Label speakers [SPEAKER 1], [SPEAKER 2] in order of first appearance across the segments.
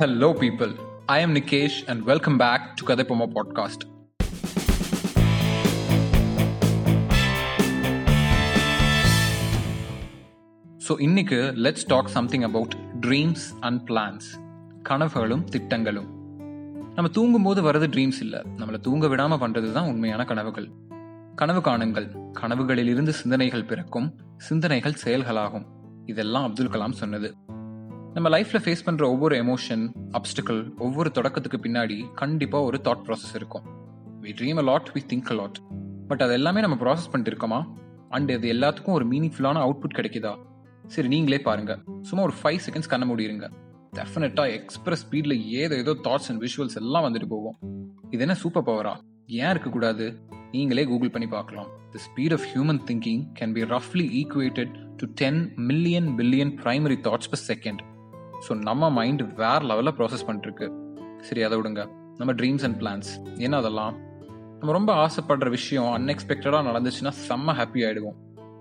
[SPEAKER 1] Hello, people. I am Nikesh, and welcome back to Kadepoma Podcast. So இன்னைக்கு let's talk something about dreams and plans கனவுகளும் திட்டங்களும். நம்ம தூங்கும்போது வர்றது dreams இல்லை. நம்மளை தூங்க விடாமல் பண்ணுறது தான் உண்மையான கனவுகள். கனவு காணுங்கள். கனவுகளிலிருந்து சிந்தனைகள் பிறக்கும். சிந்தனைகள் செயல்களாகும். இதெல்லாம் அப்துல் கலாம் சொன்னது. நம்ம லைஃப்ல ஃபேஸ் பண்ற ஒவ்வொரு எமோஷன் அப்டிக்கல் ஒவ்வொரு தொடக்கத்துக்கு பின்னாடி கண்டிப்பா ஒரு தாட் ப்ராசஸ் இருக்கும். We dream a lot we think a lot but அது எல்லாமே நம்ம ப்ராசஸ் பண்ணிட்டு இருக்கோமா? அண்ட் இது எல்லாத்துக்கும் ஒரு மீனிங்ஃபுல்லான அவுட்புட் கிடைக்குதா? சரி நீங்களே பாருங்க. சும்மா ஒரு ஃபைவ் செகண்ட்ஸ் கண்ண முடியுங்க டெஃபினட்டா எக்ஸ்பிரஸ் ஸ்பீட்ல ஏதோ ஏதோ தாட்ஸ் அண்ட் விஷுவல்ஸ் எல்லாம் வந்துட்டு போகும். இது என்ன சூப்பர் பவரா ஏன் இருக்கக்கூடாது? நீங்களே கூகுள் பண்ணி பார்க்கலாம். The speed of human thinking can be ரஃப்லி equated to ten million billion primary thoughts per second so நம்ம மைண்ட் வேற லெவலில் ப்ராசஸ் பண்ணிட்டுருக்கு. சரி அதை விடுங்க. நம்ம ட்ரீம்ஸ் அண்ட் பிளான்ஸ் ஏன்னா அதெல்லாம்? நம்ம ரொம்ப ஆசைப்படுற விஷயம் அன்எக்ஸ்பெக்டடாக நடந்துச்சுன்னா செம்ம ஹாப்பி ஆகிடுவோம்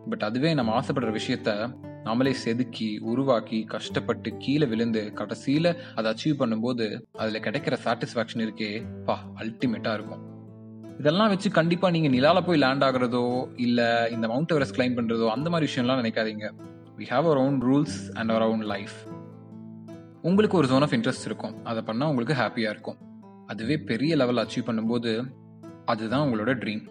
[SPEAKER 1] பட் அதுவே நம்ம ஆசைப்படுற விஷயத்த நம்மளே செதுக்கி உருவாக்கி கஷ்டப்பட்டு கீழே விழுந்து கடைசியில் அதை அச்சீவ் பண்ணும்போது அதில் கிடைக்கிற சாட்டிஸ்ஃபேக்ஷன் இருக்கே பா அல்டிமேட்டாக இருக்கும். இதெல்லாம் வச்சு கண்டிப்பாக நீங்கள் நிலாவில் போய் லேண்ட் ஆகிறதோ இல்லை இந்த மவுண்ட் எவரெஸ்ட் கிளைம் பண்ணுறதோ அந்த மாதிரி விஷயம்லாம் நினைக்காதீங்க. We have our own rules and our own life உங்களுக்கு ஒரு ஜோன் ஆஃப் இன்ட்ரெஸ்ட் இருக்கும். அதை பண்ணால் உங்களுக்கு ஹாப்பியாக இருக்கும். அதுவே பெரிய லெவல் அச்சீவ் பண்ணும்போது அதுதான் உங்களோட ட்ரீம்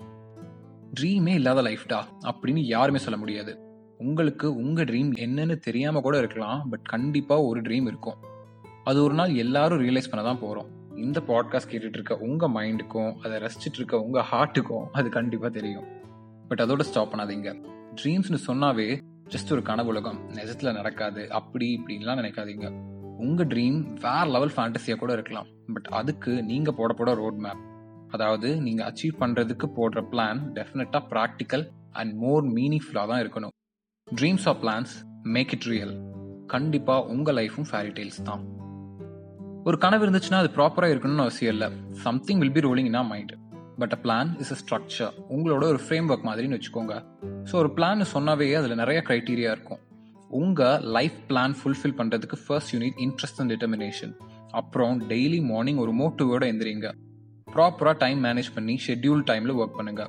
[SPEAKER 1] ட்ரீமே இல்லாத லைஃப்டா அப்படின்னு யாருமே சொல்ல முடியாது. உங்களுக்கு உங்கள் ட்ரீம் என்னன்னு தெரியாமல் கூட இருக்கலாம் பட் கண்டிப்பாக ஒரு ட்ரீம் இருக்கும். அது ஒரு நாள் எல்லாரும் ரியலைஸ் பண்ண தான் போகிறோம் இந்த பாட்காஸ்ட் கேட்டுட்டு இருக்க உங்கள் மைண்டுக்கும் அதை ரசிச்சுட்டு இருக்க உங்கள் ஹார்ட்டுக்கும் அது கண்டிப்பாக தெரியும். பட் அதோட ஸ்டாப் பண்ணாதீங்க. ட்ரீம்ஸ்னு சொன்னாவே ஜஸ்ட் ஒரு கனவுலகம். நிஜத்தில் நடக்காது. அப்படி இப்படின்லாம் நினைக்காதீங்க. உங்கள் ட்ரீம் வேற லெவல் ஃபேண்டஸியாக கூட இருக்கலாம். பட் அதுக்கு நீங்கள் போட போட ரோட் மேப் அதாவது நீங்கள் அச்சீவ் பண்ணுறதுக்கு போடுற பிளான் டெஃபினட்டாக ப்ராக்டிக்கல் அண்ட் மோர் மீனிங்ஃபுல்லாக தான் இருக்கணும். Dreams of plans make it real கண்டிப்பாக உங்கள் லைஃபும் ஃபேரி டெய்ல்ஸ் தான். ஒரு கனவு இருந்துச்சுன்னா அது ப்ராப்பராக இருக்கணும்னு அவசியம் இல்லை. Something will be rolling in a mind but a plan is a structure உங்களோட ஒரு ஃப்ரேம் ஒர்க் மாதிரின்னு வச்சுக்கோங்க. ஸோ ஒரு பிளான் சொன்னாவே அதில் நிறைய க்ரைட்டீரியா இருக்கும். உங்கள் லைஃப் பிளான் ஃபுல்ஃபில் பண்ணுறதுக்கு first you need interest and determination அப்புறம் டெய்லி மார்னிங் ஒரு மோட்டிவோட எந்திரிங்க. ப்ராப்பராக டைம் மேனேஜ் பண்ணி ஷெட்யூல் டைமில் ஒர்க் பண்ணுங்க.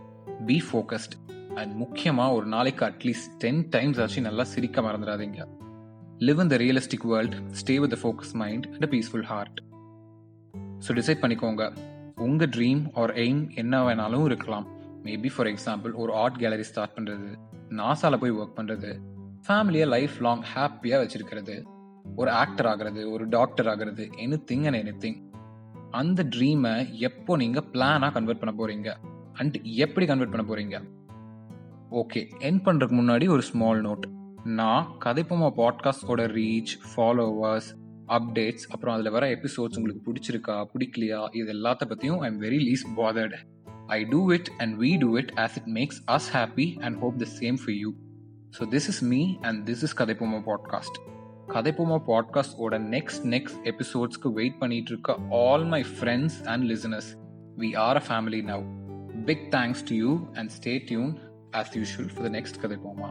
[SPEAKER 1] பி ஃபோக்கஸ்ட் அண்ட் முக்கியமாக ஒரு நாளைக்கு அட்லீஸ்ட் டென் டைம்ஸ் ஆச்சு நல்லா சிரிக்க மறந்துடாதீங்க. Live in the realistic world stay with focus mind and peaceful heart so decide பண்ணிக்கோங்க. உங்கள் ட்ரீம் ஆர் எய்ம் என்ன வேணாலும் இருக்கலாம். மேபி ஃபார் எக்ஸாம்பிள் ஒரு ஆர்ட் கேலரி ஸ்டார்ட் பண்ணுறது நாசாவில் போய் ஒர்க் பண்ணுறது ஃபேமிலியை லைஃப் லாங் ஹாப்பியாக வச்சிருக்கிறது. ஒரு ஆக்டர் ஆகிறது ஒரு டாக்டர் ஆகிறது anything and anything அந்த ட்ரீமை எப்போ நீங்கள் பிளானாக கன்வெர்ட் பண்ண போகிறீங்க அண்ட் எப்படி கன்வெர்ட் பண்ண போகிறீங்க ஓகே என் பண்ணுறதுக்கு முன்னாடி ஒரு ஸ்மால் நோட் நான் கதைப்போமா பாட்காஸ்டோட ரீச் ஃபாலோவர்ஸ் அப்டேட்ஸ் அப்புறம் அதில் வர எபிசோட்ஸ் உங்களுக்கு பிடிச்சிருக்கா பிடிக்கலையா இது எல்லாத்த பற்றியும் I am very least bothered I do it and we do it as it makes us happy and hope the same for you so this is me and this is Kathaippoma podcast Kathaippoma பாட்காஸ்டோட next next எபிசோட்ஸ்க்கு wait பண்ணிட்டு இருக்க all my friends and listeners we are a family now big thanks to you and stay tune as usual for the next Kathaippoma